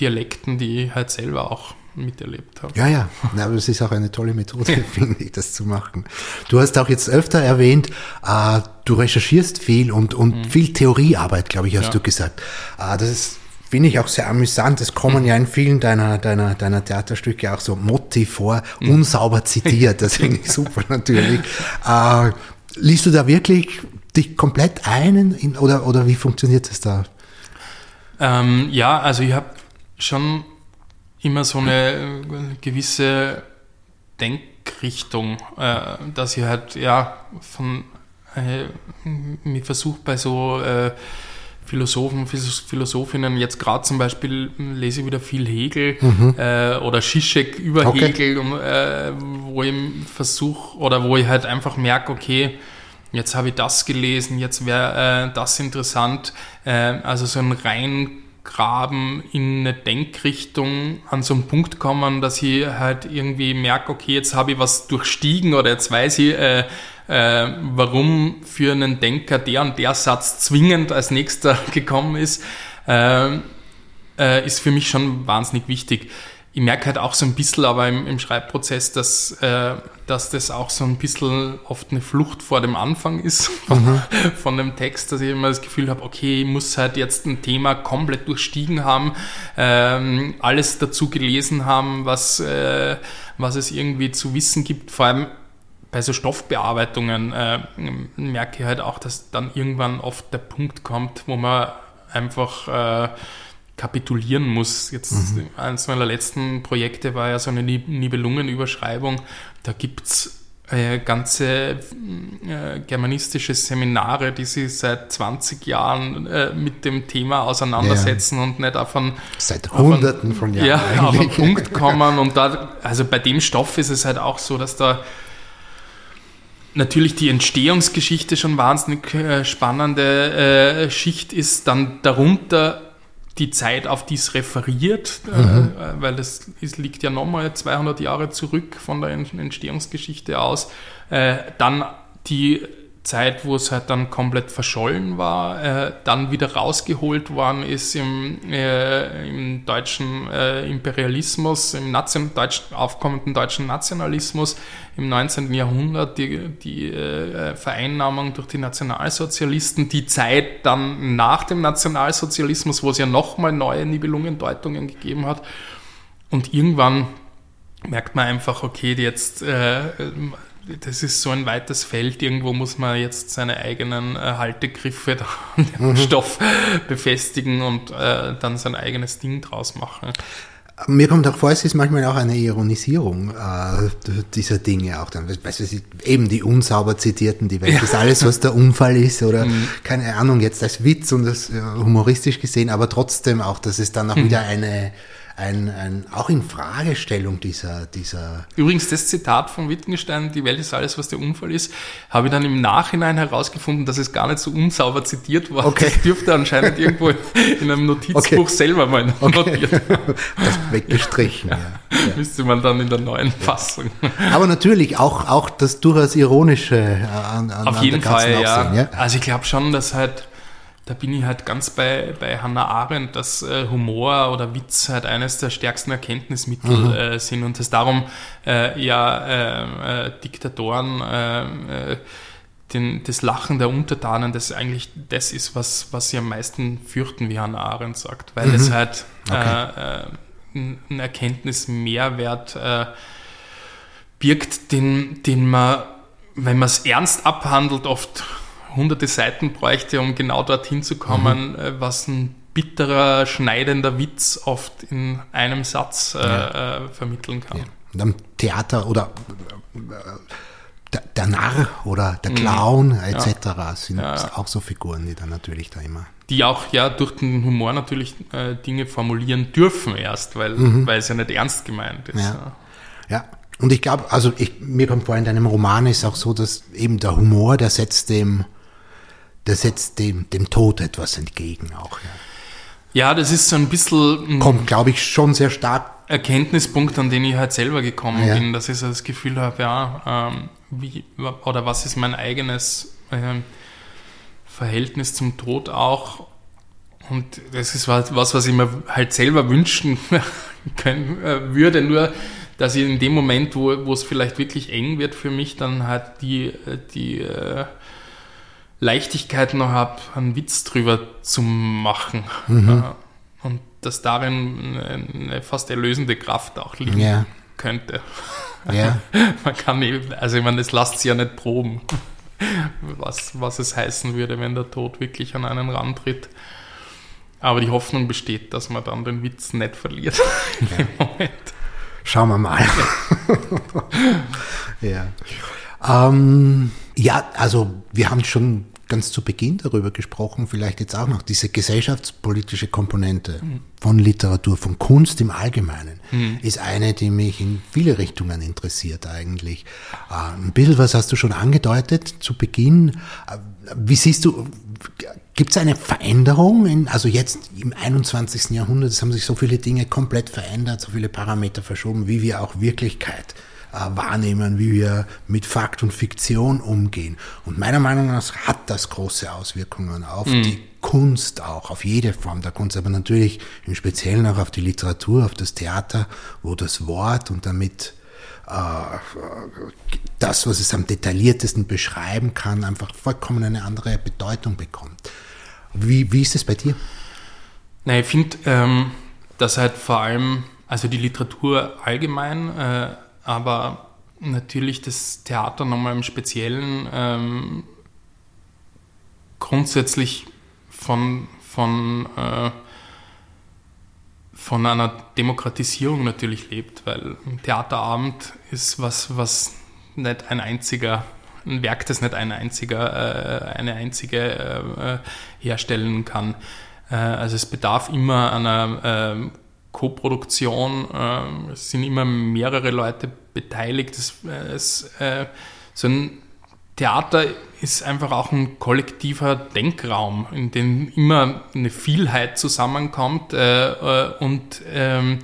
Dialekten, die ich halt selber auch miterlebt habe. Ja, ja, Na, aber das ist auch eine tolle Methode, finde ich, das zu machen. Du hast auch jetzt öfter erwähnt, äh, du recherchierst viel und, und mhm. viel Theoriearbeit, glaube ich, hast ja. du gesagt. Äh, das ist finde ich auch sehr amüsant. Es kommen ja in vielen deiner, deiner, deiner Theaterstücke auch so Motti vor, mhm. unsauber zitiert. Das finde ich super natürlich. Äh, liest du da wirklich dich komplett ein in, oder, oder wie funktioniert das da? Ähm, ja, also ich habe schon immer so eine äh, gewisse Denkrichtung, äh, dass ich halt ja von äh, mir versucht bei so äh, Philosophen, Philosophinnen, jetzt gerade zum Beispiel lese ich wieder viel Hegel mhm. äh, oder Schischek über okay. Hegel, um, äh, wo ich versuche oder wo ich halt einfach merke, okay, jetzt habe ich das gelesen, jetzt wäre äh, das interessant. Äh, also so ein Reingraben in eine Denkrichtung an so einen Punkt kommen, dass ich halt irgendwie merke, okay, jetzt habe ich was durchstiegen oder jetzt weiß ich, äh, warum für einen Denker der und der Satz zwingend als nächster gekommen ist, äh, äh, ist für mich schon wahnsinnig wichtig. Ich merke halt auch so ein bisschen aber im, im Schreibprozess, dass, äh, dass das auch so ein bisschen oft eine Flucht vor dem Anfang ist mhm. von dem Text, dass ich immer das Gefühl habe, okay, ich muss halt jetzt ein Thema komplett durchstiegen haben, ähm, alles dazu gelesen haben, was, äh, was es irgendwie zu wissen gibt. Vor allem bei so Stoffbearbeitungen äh, merke ich halt auch, dass dann irgendwann oft der Punkt kommt, wo man einfach äh, kapitulieren muss. Jetzt mhm. eines meiner letzten Projekte war ja so eine Nibelungenüberschreibung. Da gibt's äh, ganze äh, germanistische Seminare, die sich seit 20 Jahren äh, mit dem Thema auseinandersetzen ja. und nicht auf einen, seit Hunderten von Jahren ja, auf einen Punkt kommen. Und da, also bei dem Stoff ist es halt auch so, dass da natürlich die Entstehungsgeschichte schon wahnsinnig äh, spannende äh, Schicht ist, dann darunter die Zeit, auf die es referiert, mhm. äh, weil das ist, liegt ja nochmal 200 Jahre zurück von der Entstehungsgeschichte aus. Äh, dann die Zeit, wo es halt dann komplett verschollen war, äh, dann wieder rausgeholt worden ist im, äh, im deutschen äh, Imperialismus, im Nation, deutschen, aufkommenden deutschen Nationalismus im 19. Jahrhundert, die, die äh, Vereinnahmung durch die Nationalsozialisten, die Zeit dann nach dem Nationalsozialismus, wo es ja nochmal neue Nibelungen, Deutungen gegeben hat und irgendwann merkt man einfach, okay, jetzt äh, das ist so ein weites Feld, irgendwo muss man jetzt seine eigenen äh, Haltegriffe an dem mhm. Stoff befestigen und äh, dann sein eigenes Ding draus machen. Mir kommt auch vor, es ist manchmal auch eine Ironisierung äh, dieser Dinge auch dann. Weißt du, eben die unsauber zitierten, die Welt ja. ist alles, was der Unfall ist oder mhm. keine Ahnung, jetzt als Witz und das äh, humoristisch gesehen, aber trotzdem auch, dass es dann auch mhm. wieder eine ein, ein, auch in Fragestellung dieser, dieser. Übrigens, das Zitat von Wittgenstein, die Welt ist alles, was der Unfall ist, habe ich dann im Nachhinein herausgefunden, dass es gar nicht so unsauber zitiert war. Okay. Das dürfte anscheinend irgendwo in einem Notizbuch okay. selber mal notiert okay. Das weggestrichen, ja. ja. Müsste man dann in der neuen Fassung. Aber natürlich auch, auch das durchaus Ironische an, an Auf jeden Fall, ja. Sehen, ja. Also ich glaube schon, dass halt da bin ich halt ganz bei, bei Hannah Arendt, dass äh, Humor oder Witz halt eines der stärksten Erkenntnismittel mhm. äh, sind und dass darum äh, ja äh, äh, Diktatoren äh, den, das Lachen der Untertanen, das eigentlich das ist, was, was sie am meisten fürchten, wie Hannah Arendt sagt, weil mhm. es halt okay. einen Erkenntnismehrwert birgt, den, den man, wenn man es ernst abhandelt, oft hunderte Seiten bräuchte, um genau dorthin zu kommen, mhm. Äh, was ein bitterer, schneidender Witz oft in einem Satz äh, ja. äh, vermitteln kann. Ja. Und am Theater oder äh, der, der, Narr oder der mhm. Clown mhm. etc. Ja. sind auch so Figuren, die dann natürlich da immer. Die auch ja durch den Humor natürlich äh, Dinge formulieren dürfen erst, weil, mhm. weil es ja nicht ernst gemeint ist. Ja. ja. Und ich glaube, also ich, mir kommt vor, in deinem Roman ist auch so, dass eben der Humor, der setzt dem, der setzt dem, dem Tod etwas entgegen auch. Ja. Ja, das ist so ein bisschen. Kommt, glaube ich, schon sehr stark. Erkenntnispunkt, an den ich halt selber gekommen ja. bin, dass ich so das Gefühl habe, ja, ähm, wie, oder was ist mein eigenes ähm, Verhältnis zum Tod auch. Und das ist was, was ich mir halt selber wünschen können, äh, würde, nur dass ich in dem Moment, wo, wo es vielleicht wirklich eng wird für mich, dann halt die, äh, die äh, Leichtigkeit noch habe, einen Witz drüber zu machen. Mhm. Und dass darin eine fast erlösende Kraft auch liegen ja. könnte. Ja. Man kann nicht, also ich meine, das lasst sich ja nicht proben, was, was es heißen würde, wenn der Tod wirklich an einen rantritt. Aber die Hoffnung besteht, dass man dann den Witz nicht verliert. Ja. Schauen wir mal. ja. Ähm, ja, also wir haben schon ganz zu Beginn darüber gesprochen, vielleicht jetzt auch noch, diese gesellschaftspolitische Komponente mhm. von Literatur, von Kunst im Allgemeinen, mhm. ist eine, die mich in viele Richtungen interessiert eigentlich. Äh, ein bisschen was hast du schon angedeutet zu Beginn. Äh, wie siehst du, gibt es eine Veränderung? In, also jetzt im 21. Jahrhundert, es haben sich so viele Dinge komplett verändert, so viele Parameter verschoben, wie wir auch Wirklichkeit wahrnehmen, wie wir mit Fakt und Fiktion umgehen. Und meiner Meinung nach hat das große Auswirkungen auf mhm. die Kunst auch, auf jede Form der Kunst, aber natürlich im Speziellen auch auf die Literatur, auf das Theater, wo das Wort und damit äh, das, was es am detailliertesten beschreiben kann, einfach vollkommen eine andere Bedeutung bekommt. Wie, wie ist es bei dir? Na, ich finde, ähm, dass halt vor allem, also die Literatur allgemein, äh, aber natürlich das Theater nochmal im Speziellen ähm, grundsätzlich von, von, äh, von einer Demokratisierung natürlich lebt, weil ein Theaterabend ist was, was nicht ein einziger, ein Werk, das nicht ein einziger, äh, eine einzige äh, herstellen kann. Äh, also es bedarf immer einer äh, Co-Produktion, äh, es sind immer mehrere Leute beteiligt. Es, es, so ein Theater ist einfach auch ein kollektiver Denkraum, in dem immer eine Vielheit zusammenkommt äh, äh, und ähm,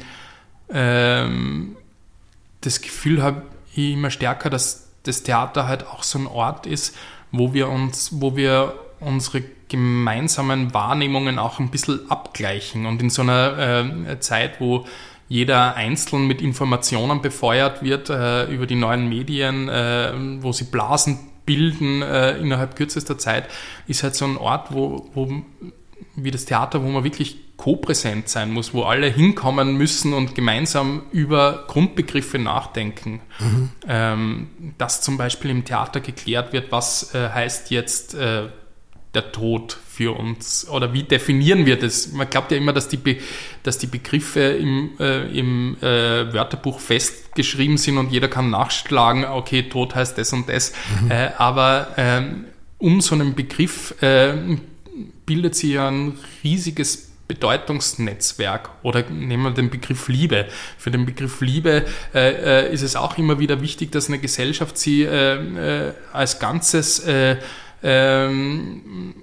ähm, das Gefühl habe ich immer stärker, dass das Theater halt auch so ein Ort ist, wo wir uns, wo wir unsere gemeinsamen Wahrnehmungen auch ein bisschen abgleichen und in so einer äh, Zeit, wo jeder einzeln mit Informationen befeuert wird äh, über die neuen Medien, äh, wo sie Blasen bilden äh, innerhalb kürzester Zeit, ist halt so ein Ort, wo, wo wie das Theater, wo man wirklich co-präsent sein muss, wo alle hinkommen müssen und gemeinsam über Grundbegriffe nachdenken. Mhm. Ähm, dass zum Beispiel im Theater geklärt wird, was äh, heißt jetzt äh, der Tod für uns oder wie definieren wir das? Man glaubt ja immer, dass die, Be dass die Begriffe im, äh, im äh, Wörterbuch festgeschrieben sind und jeder kann nachschlagen, okay, Tod heißt das und das. Mhm. Äh, aber ähm, um so einen Begriff äh, bildet sich ja ein riesiges Bedeutungsnetzwerk oder nehmen wir den Begriff Liebe. Für den Begriff Liebe äh, äh, ist es auch immer wieder wichtig, dass eine Gesellschaft sie äh, äh, als Ganzes äh, ähm,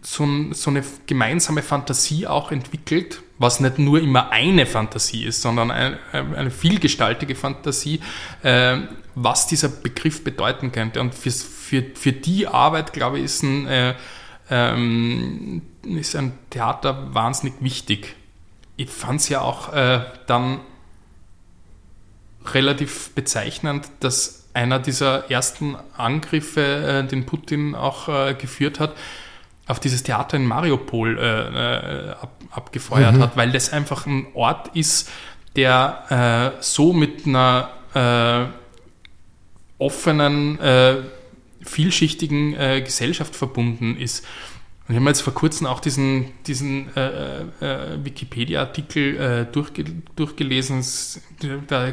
so, so, eine gemeinsame Fantasie auch entwickelt, was nicht nur immer eine Fantasie ist, sondern eine, eine vielgestaltige Fantasie, äh, was dieser Begriff bedeuten könnte. Und für, für, für die Arbeit, glaube ich, ist ein, äh, ähm, ist ein Theater wahnsinnig wichtig. Ich fand es ja auch äh, dann relativ bezeichnend, dass einer dieser ersten Angriffe, äh, den Putin auch äh, geführt hat, auf dieses Theater in Mariupol äh, äh ab, abgefeuert mhm. hat, weil das einfach ein Ort ist, der äh, so mit einer äh, offenen, vielschichtigen Gesellschaft verbunden ist und ich habe jetzt vor kurzem auch diesen, diesen äh, äh, Wikipedia-Artikel äh, durchge durchgelesen. Da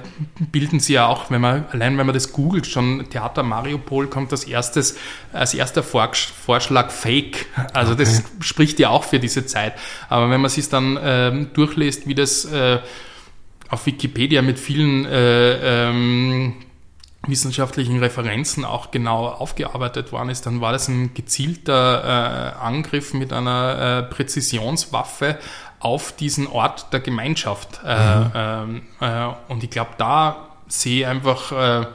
bilden sie ja auch, wenn man, allein wenn man das googelt, schon Theater Mariupol kommt als erstes, als erster Vorschlag Fake. Also okay. das spricht ja auch für diese Zeit. Aber wenn man sich dann ähm, durchliest, wie das äh, auf Wikipedia mit vielen äh, ähm, wissenschaftlichen Referenzen auch genau aufgearbeitet worden ist, dann war das ein gezielter äh, Angriff mit einer äh, Präzisionswaffe auf diesen Ort der Gemeinschaft. Äh, mhm. Ähm, äh, und ich glaube, da sehe ich einfach äh,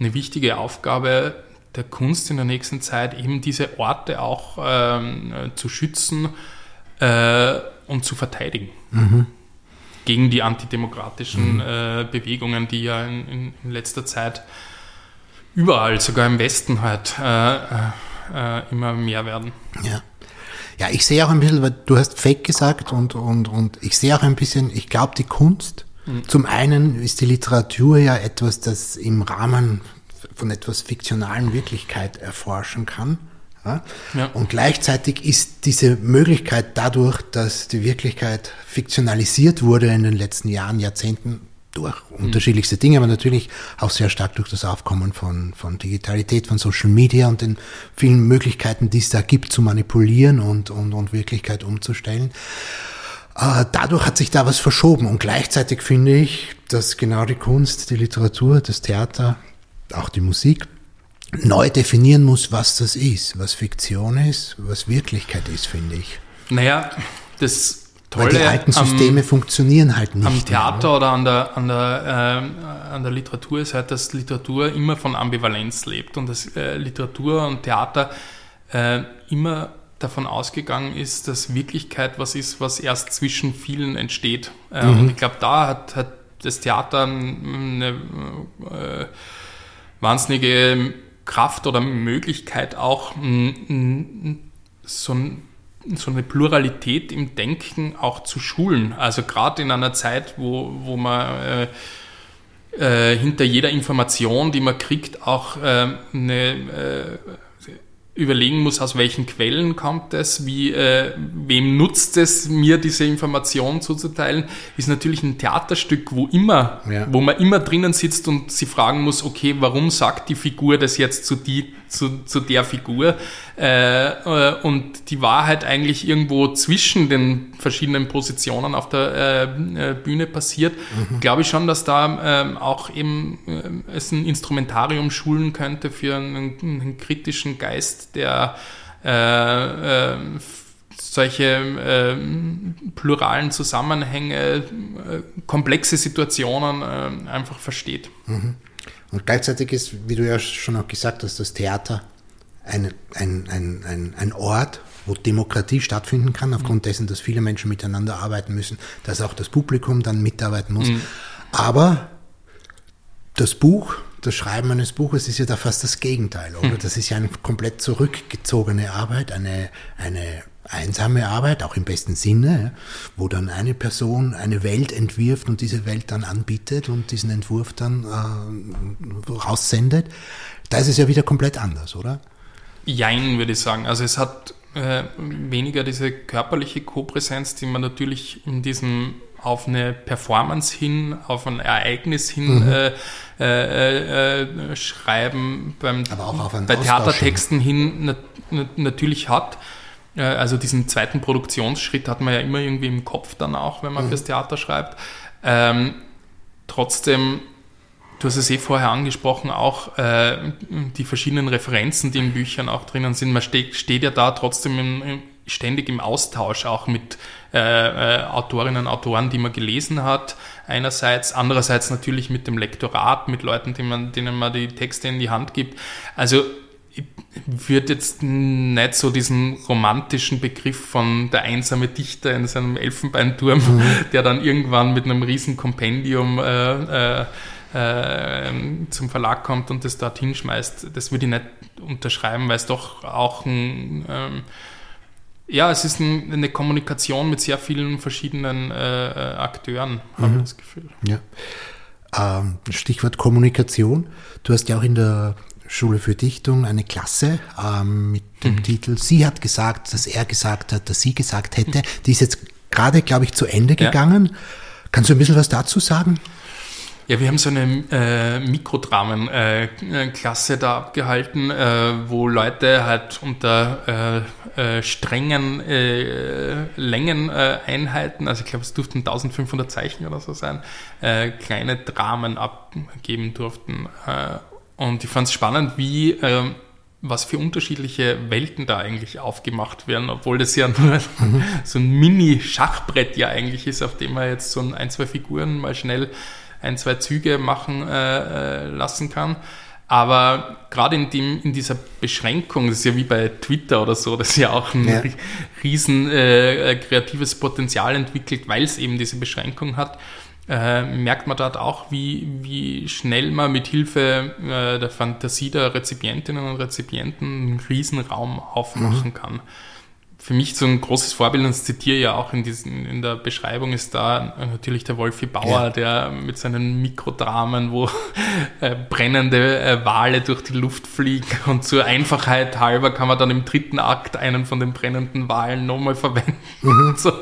eine wichtige Aufgabe der Kunst in der nächsten Zeit, eben diese Orte auch ähm, zu schützen äh, und zu verteidigen. Mhm gegen die antidemokratischen mhm. äh, Bewegungen, die ja in, in, in, letzter Zeit überall, sogar im Westen halt, äh, äh, immer mehr werden. Ja. Ja, ich sehe auch ein bisschen, weil du hast Fake gesagt und, und, und ich sehe auch ein bisschen, ich glaube, die Kunst, mhm. zum einen ist die Literatur ja etwas, das im Rahmen von etwas fiktionalen Wirklichkeit erforschen kann. Ja? Und gleichzeitig ist diese Möglichkeit dadurch, dass die Wirklichkeit fiktionalisiert wurde in den letzten Jahren, Jahrzehnten, durch unterschiedlichste Dinge, aber natürlich auch sehr stark durch das Aufkommen von, von Digitalität, von Social Media und den vielen Möglichkeiten, die es da gibt, zu manipulieren und, und, und Wirklichkeit umzustellen. Äh, dadurch hat sich da was verschoben und gleichzeitig finde ich, dass genau die Kunst, die Literatur, das Theater, auch die Musik neu definieren muss, was das ist, was Fiktion ist, was Wirklichkeit ist, finde ich. Naja, das Tolle Weil die alten Systeme am, funktionieren halt nicht. Am Theater mehr, oder an der, an, der, äh, an der Literatur ist halt, dass Literatur immer von Ambivalenz lebt und dass äh, Literatur und Theater äh, immer davon ausgegangen ist, dass Wirklichkeit was ist, was erst zwischen vielen entsteht. Äh, mhm. Und ich glaube, da hat, hat das Theater eine äh, wahnsinnige Kraft oder Möglichkeit auch so ein so eine Pluralität im Denken auch zu schulen. Also gerade in einer Zeit, wo, wo man äh, äh, hinter jeder Information, die man kriegt, auch äh, eine, überlegen muss, aus welchen Quellen kommt es, wie, äh, wem nutzt es, mir diese Information zuzuteilen, ist natürlich ein Theaterstück, wo immer, ja. wo man immer drinnen sitzt und sie fragen muss, okay, warum sagt die Figur das jetzt zu, die, zu, zu der Figur? Äh, äh, und die Wahrheit eigentlich irgendwo zwischen den verschiedenen Positionen auf der äh, äh Bühne passiert, mhm. glaube ich schon, dass da ähm, auch eben äh, es ein Instrumentarium schulen könnte für einen, einen kritischen Geist, der äh, solche äh, pluralen Zusammenhänge, äh, komplexe Situationen äh, einfach versteht. Mhm. Und gleichzeitig ist, wie du ja schon auch gesagt hast, das Theater ein, ein, ein, ein, ein Ort, wo Demokratie stattfinden kann, aufgrund dessen, dass viele Menschen miteinander arbeiten müssen, dass auch das Publikum dann mitarbeiten muss. Mhm. Aber das Buch, das Schreiben eines Buches ist ja da fast das Gegenteil, oder? Mhm. Das ist ja eine komplett zurückgezogene Arbeit, eine, eine einsame Arbeit, auch im besten Sinne, wo dann eine Person eine Welt entwirft und diese Welt dann anbietet und diesen Entwurf dann äh, raussendet. Da ist es ja wieder komplett anders, oder? Jein, würde ich sagen. Also es hat äh, weniger diese körperliche Kopräsenz, die man natürlich in diesem auf eine Performance hin, auf ein Ereignis hin mhm. äh, äh, äh, schreiben, beim, bei Theatertexten hin nat natürlich hat. Äh, also diesen zweiten Produktionsschritt hat man ja immer irgendwie im Kopf dann auch, wenn man mhm. fürs Theater schreibt. Ähm, trotzdem Du hast es eh vorher angesprochen, auch äh, die verschiedenen Referenzen, die in Büchern auch drinnen sind. Man steht, steht ja da trotzdem im, ständig im Austausch auch mit äh, äh, Autorinnen und Autoren, die man gelesen hat. Einerseits, andererseits natürlich mit dem Lektorat, mit Leuten, denen man, denen man die Texte in die Hand gibt. Also ich würde jetzt nicht so diesen romantischen Begriff von der einsame Dichter in seinem Elfenbeinturm, mhm. der dann irgendwann mit einem riesen Kompendium äh, äh, äh, zum Verlag kommt und das dort hinschmeißt, das würde ich nicht unterschreiben, weil es doch auch ein, ähm, ja, es ist ein, eine Kommunikation mit sehr vielen verschiedenen äh, äh Akteuren, habe mhm. ich das Gefühl. Ja. Ähm, Stichwort Kommunikation. Du hast ja auch in der Schule für Dichtung eine Klasse ähm, mit dem mhm. Titel Sie hat gesagt, dass er gesagt hat, dass sie gesagt hätte. Die ist jetzt gerade, glaube ich, zu Ende gegangen. Ja. Kannst du ein bisschen was dazu sagen? Ja, wir haben so eine äh, Mikrodramen-Klasse äh, da abgehalten, äh, wo Leute halt unter äh, äh, strengen äh, Längeneinheiten, also ich glaube, es durften 1500 Zeichen oder so sein, kleine Dramen abgeben durften. und ich fand es spannend, wie ähm, was für unterschiedliche Welten da eigentlich aufgemacht werden, obwohl das ja nur so ein Mini-Schachbrett ja eigentlich ist, auf dem man jetzt so ein, zwei Figuren mal schnell ein, zwei Züge machen äh, äh, lassen kann. Aber gerade in, dem, in dieser Beschränkung, das ist ja wie bei Twitter oder so, das ist ja auch ein ja. riesen äh, äh, kreatives Potenzial entwickelt, weil es eben diese Beschränkung hat, äh, merkt man dort auch, wie, wie schnell man mit Hilfe äh, der Fantasie der Rezipientinnen und Rezipienten einen riesen Raum aufmachen mhm. kann für mich so ein großes Vorbild, und das zitiere ja auch in, diesen, in der Beschreibung, ist da natürlich der Wolfi Bauer, ja. der mit seinen Mikrodramen, wo äh, brennende äh, Wale durch die Luft fliegen und zur Einfachheit halber kann man dann im dritten Akt einen von den brennenden Walen nochmal verwenden. Mhm. So.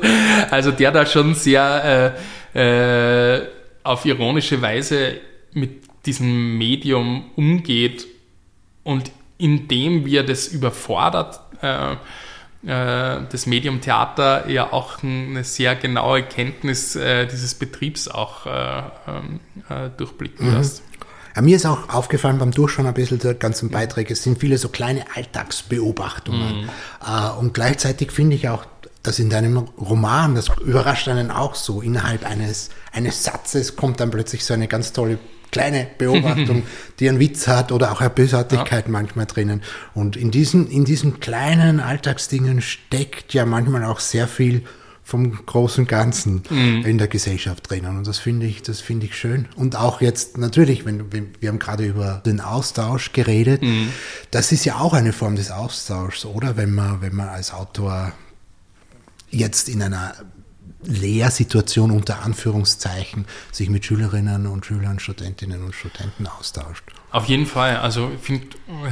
Also der da schon sehr äh, äh, auf ironische Weise mit diesem Medium umgeht und indem wir das überfordert, äh, das Medium Theater ja auch eine sehr genaue Kenntnis äh, dieses Betriebs auch äh, ähm, äh, durchblicken mhm. lässt. Ja, mir ist auch aufgefallen beim Durchschauen ein bisschen der ganzen Beiträge, es sind viele so kleine Alltagsbeobachtungen. Mhm. Äh, und gleichzeitig finde ich auch, dass in deinem Roman, das überrascht einen auch so, innerhalb eines, eines Satzes kommt dann plötzlich so eine ganz tolle kleine Beobachtung, die einen Witz hat oder auch eine Bösartigkeit ja. manchmal drinnen. Und in diesen, in diesen kleinen Alltagsdingen steckt ja manchmal auch sehr viel vom großen Ganzen mhm. in der Gesellschaft drinnen. Und das finde ich, das finde ich schön. Und auch jetzt natürlich, wenn wir haben gerade über den Austausch geredet. Mhm. Das ist ja auch eine Form des Austauschs, oder? Wenn man, wenn man als Autor jetzt in einer Lehrsituation unter Anführungszeichen sich mit Schülerinnen und Schülern, Studentinnen und Studenten austauscht. Auf jeden Fall. Also ich finde,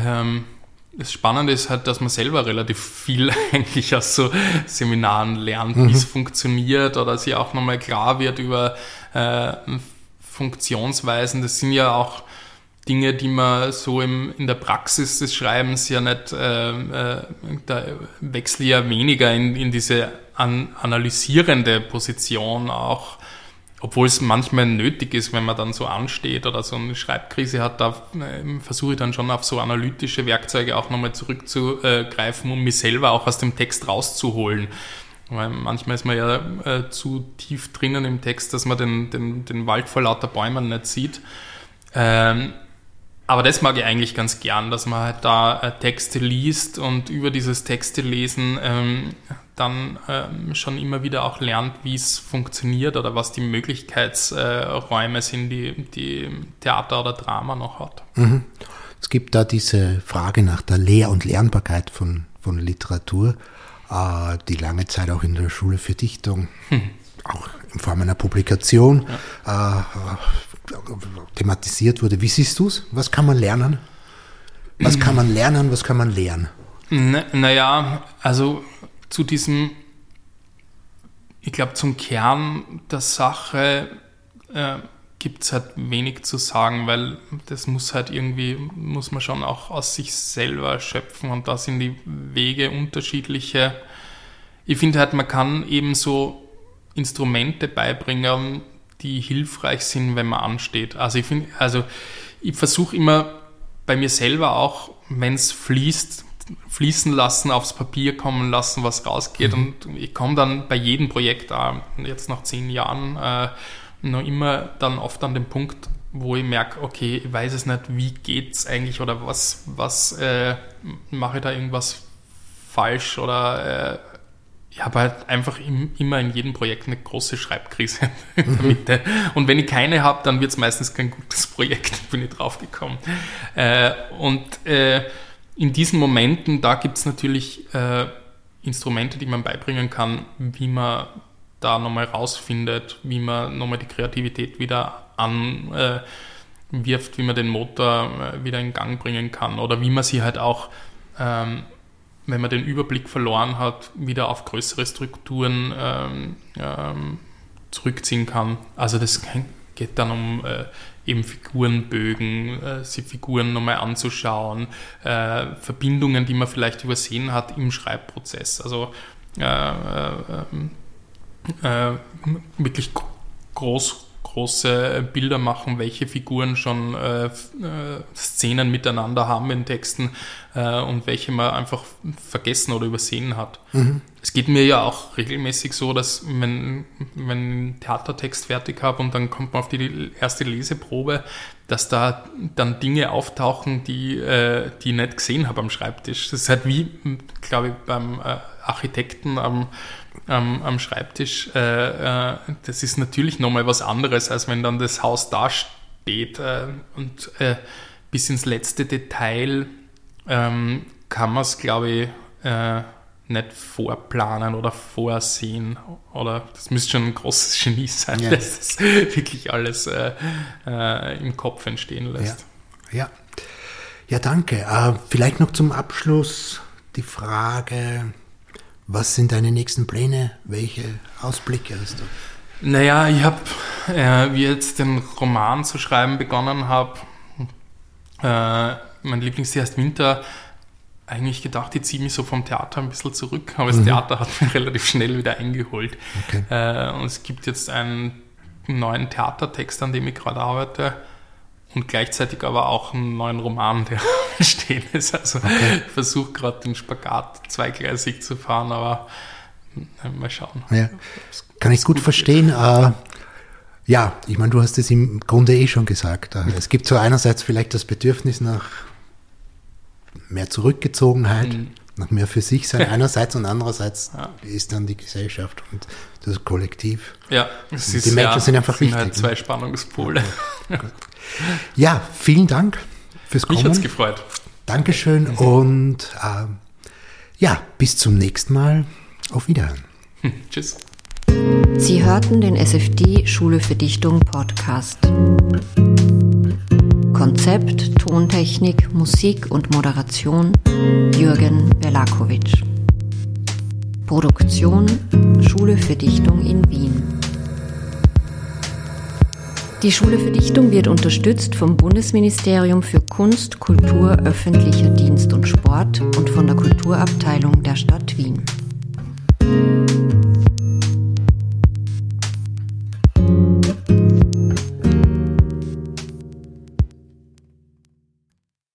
ähm, das Spannende ist halt, dass man selber relativ viel eigentlich aus so Seminaren lernt, mhm. wie es funktioniert oder sich auch nochmal klar wird über äh, Funktionsweisen. Das sind ja auch Dinge, die man so im, in der Praxis des Schreibens ja nicht, äh, äh, da wechsle ja weniger in, in diese an, analysierende Position auch obwohl es manchmal nötig ist, wenn man dann so ansteht oder so eine Schreibkrise hat, da äh, versuche ich dann schon auf so analytische Werkzeuge auch nochmal zurückzugreifen, um mich selber auch aus dem Text rauszuholen. Weil manchmal ist man ja äh, zu tief drinnen im Text, dass man den, den, den Wald vor lauter Bäumen nicht sieht. Ähm, aber das mag ich eigentlich ganz gern, dass man halt da äh, Texte liest und über dieses Texte lesen ähm, dann ähm, schon immer wieder auch lernt, wie es funktioniert oder was die Möglichkeitsräume äh, sind, die, die Theater oder Drama noch hat. Mhm. Es gibt da diese Frage nach der Lehr- und Lernbarkeit von, von Literatur, äh, die lange Zeit auch in der Schule für Dichtung, hm. auch in Form einer Publikation, ja. äh, thematisiert wurde. Wie siehst du es? Was kann man lernen? Was kann man lernen, was kann man lernen? Naja, also zu diesem, ich glaube, zum Kern der Sache äh, gibt es halt wenig zu sagen, weil das muss halt irgendwie, muss man schon auch aus sich selber schöpfen und da sind die Wege unterschiedliche. Ich finde halt, man kann eben so Instrumente beibringen, die hilfreich sind, wenn man ansteht. Also ich finde, also ich versuche immer bei mir selber auch, wenn es fließt, fließen lassen, aufs Papier kommen lassen, was rausgeht. Mhm. Und ich komme dann bei jedem Projekt, jetzt nach zehn Jahren, äh, noch immer dann oft an den Punkt, wo ich merke, okay, ich weiß es nicht, wie geht es eigentlich oder was, was äh, mache ich da irgendwas falsch oder äh, ich habe halt einfach im, immer in jedem Projekt eine große Schreibkrise in der Mitte. Und wenn ich keine habe, dann wird es meistens kein gutes Projekt, bin ich draufgekommen. Äh, und äh, in diesen Momenten, da gibt es natürlich äh, Instrumente, die man beibringen kann, wie man da nochmal rausfindet, wie man nochmal die Kreativität wieder anwirft, wie man den Motor äh, wieder in Gang bringen kann oder wie man sie halt auch ähm, wenn man den Überblick verloren hat, wieder auf größere Strukturen ähm, ähm, zurückziehen kann. Also das geht dann um äh, eben Figurenbögen, äh, sich Figuren nochmal anzuschauen, äh, Verbindungen, die man vielleicht übersehen hat im Schreibprozess. Also äh, äh, äh, wirklich groß große Bilder machen, welche Figuren schon äh, äh, Szenen miteinander haben in Texten äh, und welche man einfach vergessen oder übersehen hat. Mhm. Es geht mir ja auch regelmäßig so, dass wenn, wenn ich einen Theatertext fertig habe und dann kommt man auf die erste Leseprobe, dass da dann Dinge auftauchen, die, äh, die ich nicht gesehen habe am Schreibtisch. Das ist halt wie, glaube ich, beim äh, Architekten am am, am Schreibtisch, äh, äh, das ist natürlich nochmal was anderes, als wenn dann das Haus da steht äh, und äh, bis ins letzte Detail ähm, kann man es, glaube ich, äh, nicht vorplanen oder vorsehen. Oder das müsste schon ein großes Genie sein, ja. dass das wirklich alles äh, im Kopf entstehen lässt. Ja, ja. ja danke. vielleicht noch zum Abschluss die Frage, was sind deine nächsten Pläne? Welche Ausblicke hast du? Naja, ich habe, äh, wie jetzt den Roman zu schreiben begonnen habe, äh, mein Lieblingsjahr ist Winter, eigentlich gedacht, ich ziehe mich so vom Theater ein bisschen zurück, aber mhm. das Theater hat mich relativ schnell wieder eingeholt. Okay. Äh, und es gibt jetzt einen neuen Theatertext, an dem ich gerade arbeite und gleichzeitig aber auch einen neuen Roman, der stehen ist. Also okay. ich versuche gerade den Spagat zweigleisig zu fahren, aber äh, mal schauen. Ja. Kann ich gut verstehen. Äh, ja, ich meine, du hast es im Grunde eh schon gesagt. Äh, es gibt so einerseits vielleicht das Bedürfnis nach mehr Zurückgezogenheit, mhm. nach mehr für sich sein einerseits und andererseits ja. ist dann die Gesellschaft und das Kollektiv. Ja, es ist, die Menschen ja, sind einfach sind halt wichtig. Halt zwei Spannungspole. ja, vielen Dank fürs Kommen. Mich hat es gefreut. Dankeschön mhm. und äh, ja, bis zum nächsten Mal. Auf Wiederhören. Hm, tschüss. Sie hörten den SFD Schule für Dichtung Podcast. Konzept, Tontechnik, Musik und Moderation Jürgen Berlakovic. Produktion Schule für Dichtung in Wien. Die Schule für Dichtung wird unterstützt vom Bundesministerium für Kunst, Kultur, öffentlicher Dienst und Sport und von der Kulturabteilung der Stadt Wien.